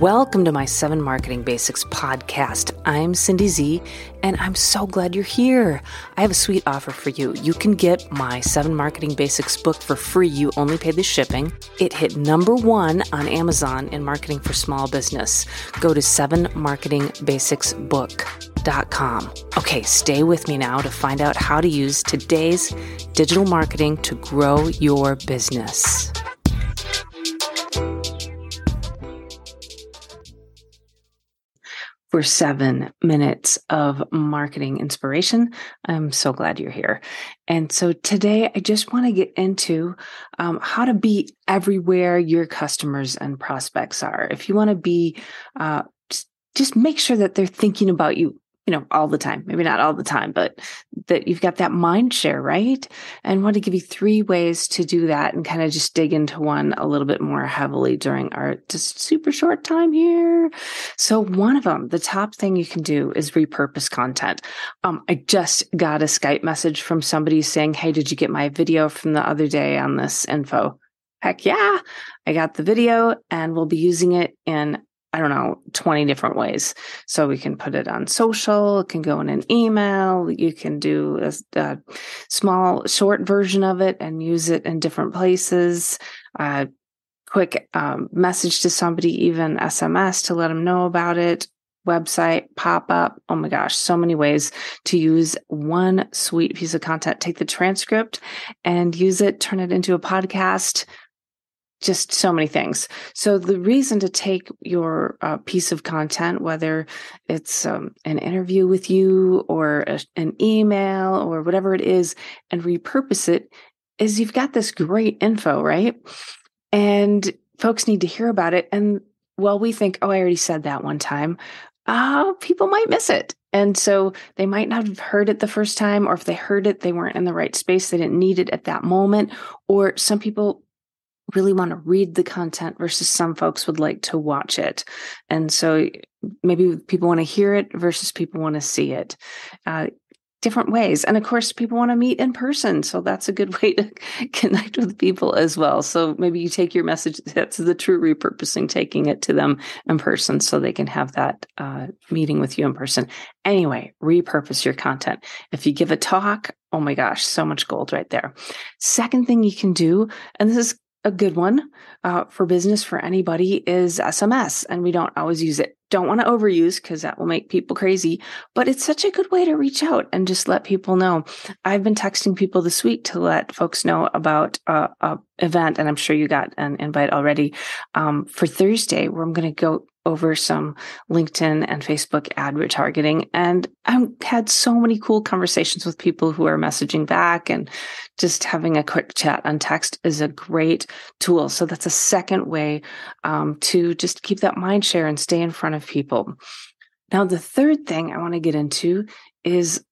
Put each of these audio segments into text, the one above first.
Welcome to my Seven Marketing Basics podcast. I'm Cindy Z, and I'm so glad you're here. I have a sweet offer for you. You can get my Seven Marketing Basics book for free. You only pay the shipping. It hit number one on Amazon in marketing for small business. Go to sevenmarketingbasicsbook.com. Okay, stay with me now to find out how to use today's digital marketing to grow your business. For seven minutes of marketing inspiration. I'm so glad you're here. And so today I just want to get into um, how to be everywhere your customers and prospects are. If you want to be, uh, just, just make sure that they're thinking about you you know, all the time, maybe not all the time, but that you've got that mind share, right? And I want to give you three ways to do that and kind of just dig into one a little bit more heavily during our just super short time here. So one of them, the top thing you can do is repurpose content. Um, I just got a Skype message from somebody saying, Hey, did you get my video from the other day on this info? Heck yeah, I got the video and we'll be using it in I don't know, 20 different ways. So we can put it on social, it can go in an email, you can do a, a small, short version of it and use it in different places. Uh, quick um, message to somebody, even SMS to let them know about it. Website, pop up. Oh my gosh, so many ways to use one sweet piece of content. Take the transcript and use it, turn it into a podcast, just so many things. So the reason to take your uh, piece of content, whether it's um, an interview with you or a, an email or whatever it is, and repurpose it, is you've got this great info, right? And folks need to hear about it. And well, we think, oh, I already said that one time. Uh, people might miss it. And so they might not have heard it the first time, or if they heard it, they weren't in the right space. They didn't need it at that moment. Or some people really want to read the content versus some folks would like to watch it. And so maybe people want to hear it versus people want to see it. Uh, different ways. And of course, people want to meet in person. So that's a good way to connect with people as well. So maybe you take your message, that's the true repurposing, taking it to them in person so they can have that uh, meeting with you in person. Anyway, repurpose your content. If you give a talk, oh my gosh, so much gold right there. Second thing you can do, and this is a good one uh, for business for anybody is SMS, and we don't always use it. Don't want to overuse because that will make people crazy, but it's such a good way to reach out and just let people know. I've been texting people this week to let folks know about uh, a event, and I'm sure you got an invite already um, for Thursday, where I'm going to go over some LinkedIn and Facebook ad retargeting. And I've had so many cool conversations with people who are messaging back and just having a quick chat on text is a great tool. So that's a second way um, to just keep that mind share and stay in front of people. Now, the third thing I want to get into is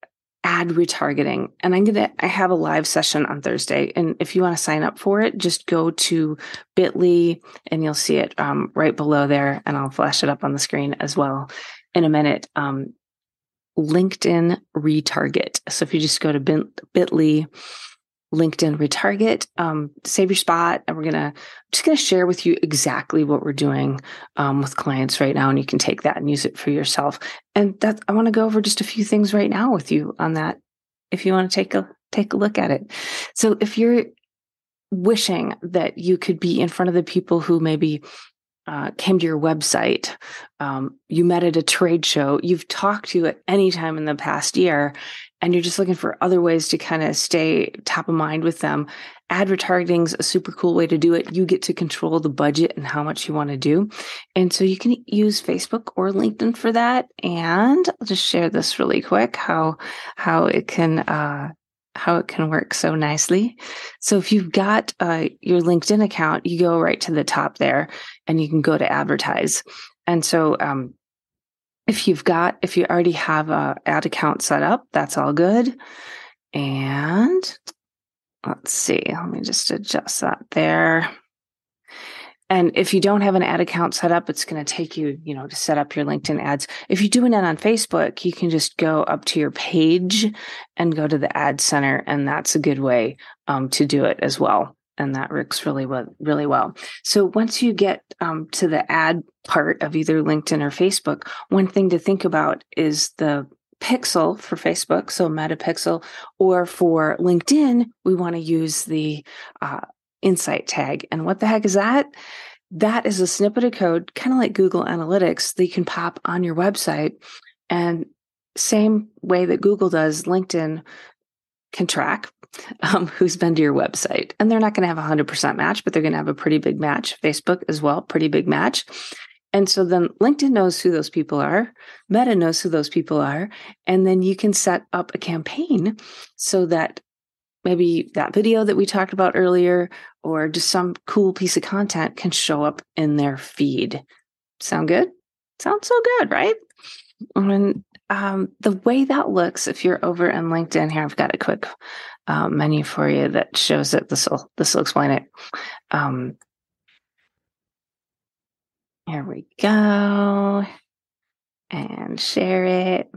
ad retargeting. And I'm going to, I have a live session on Thursday. And if you want to sign up for it, just go to bit.ly and you'll see it um, right below there. And I'll flash it up on the screen as well in a minute. Um, LinkedIn retarget. So if you just go to bit.ly LinkedIn retarget, um, save your spot. And we're gonna I'm just gonna share with you exactly what we're doing um, with clients right now, and you can take that and use it for yourself. And that I want to go over just a few things right now with you on that. If you want to take a take a look at it, so if you're wishing that you could be in front of the people who maybe uh, came to your website, um, you met at a trade show, you've talked to at any time in the past year, and you're just looking for other ways to kind of stay top of mind with them, ad retargeting is a super cool way to do it. You get to control the budget and how much you want to do. And so you can use Facebook or LinkedIn for that. And I'll just share this really quick how how it can uh, how it can work so nicely. So if you've got uh, your LinkedIn account, you go right to the top there and you can go to advertise. And so um, if you've got, if you already have a ad account set up, that's all good. And let's see, let me just adjust that there. And if you don't have an ad account set up, it's going to take you, you know, to set up your LinkedIn ads. If you're doing it on Facebook, you can just go up to your page and go to the ad center. And that's a good way um, to do it as well. And that works really well really well. So once you get um, to the ad part of either linkedin or facebook one thing to think about is the pixel for facebook so metapixel or for linkedin we want to use the uh, insight tag. And what the heck is that? That is a snippet of code kind of like google analytics that you can pop on your website and same way that google does linkedin can track um, who's been to your website. And they're not going to have a 100% match, but they're going to have a pretty big match. Facebook as well, pretty big match. And so then LinkedIn knows who those people are, Meta knows who those people are. And then you can set up a campaign so that maybe that video that we talked about earlier or just some cool piece of content can show up in their feed. Sound good? Sounds so good, right? And um, the way that looks, if you're over in LinkedIn here, I've got a quick uh, menu for you that shows it. This will this will explain it. Um, here we go, and share it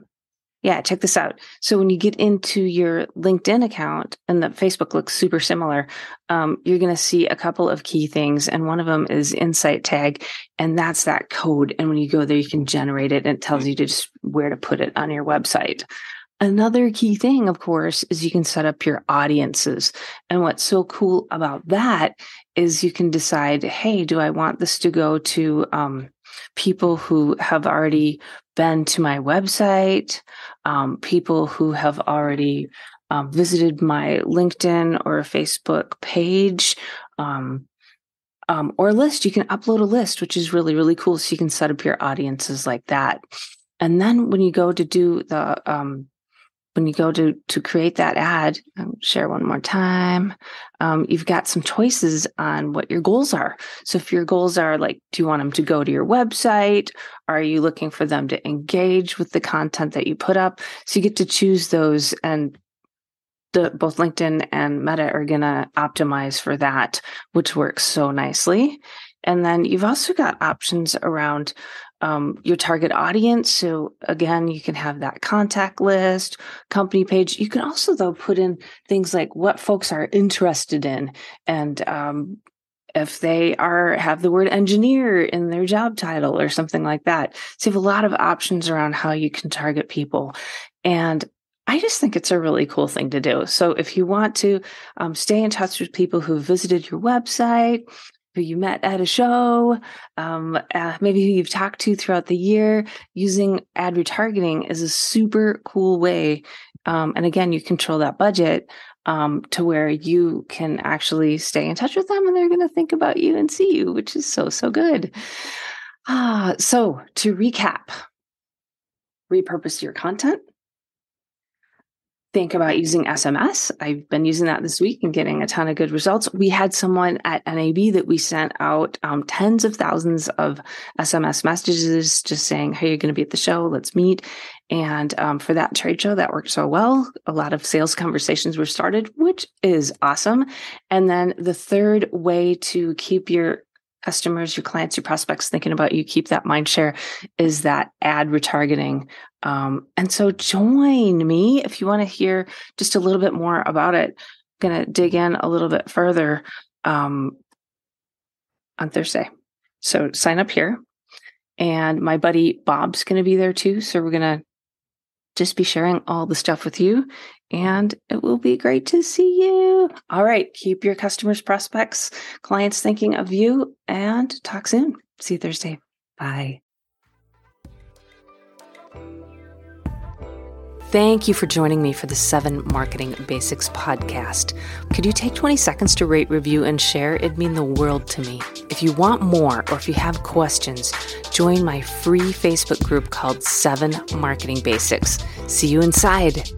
yeah, check this out. So when you get into your LinkedIn account and the Facebook looks super similar, um, you're going to see a couple of key things. And one of them is insight tag. And that's that code. And when you go there, you can generate it and it tells you to just where to put it on your website. Another key thing, of course, is you can set up your audiences. And what's so cool about that is you can decide, hey, do I want this to go to um, people who have already been to my website, um, people who have already um, visited my LinkedIn or Facebook page, um, um, or list. You can upload a list, which is really, really cool. So you can set up your audiences like that. And then when you go to do the um, when you go to to create that ad, um, share one more time. Um, you've got some choices on what your goals are. So if your goals are like, do you want them to go to your website? Are you looking for them to engage with the content that you put up? So you get to choose those, and the both LinkedIn and Meta are going to optimize for that, which works so nicely. And then you've also got options around um, your target audience. So again, you can have that contact list, company page. You can also though put in things like what folks are interested in and um, if they are have the word engineer in their job title or something like that. So you have a lot of options around how you can target people. And I just think it's a really cool thing to do. So if you want to um, stay in touch with people who visited your website, who you met at a show, um, uh, maybe who you've talked to throughout the year. Using ad retargeting is a super cool way. Um, and again, you control that budget um, to where you can actually stay in touch with them and they're going to think about you and see you, which is so, so good. Ah, so to recap, repurpose your content, think about using SMS. I've been using that this week and getting a ton of good results. We had someone at NAB that we sent out um, tens of thousands of SMS messages just saying, Hey, you're going to be at the show. Let's meet. And um, for that trade show, that worked so well. A lot of sales conversations were started, which is awesome. And then the third way to keep your customers, your clients, your prospects thinking about you, keep that mind share is that ad retargeting. Um, and so join me if you want to hear just a little bit more about it. I'm going to dig in a little bit further um, on Thursday. So sign up here. And my buddy Bob's going to be there too. So we're going to just be sharing all the stuff with you and it will be great to see you. All right. Keep your customers, prospects, clients thinking of you and talk soon. See you Thursday. Bye. Thank you for joining me for the 7 Marketing Basics podcast. Could you take 20 seconds to rate, review, and share? It'd mean the world to me. If you want more or if you have questions, join my free Facebook group called 7 Marketing Basics. See you inside.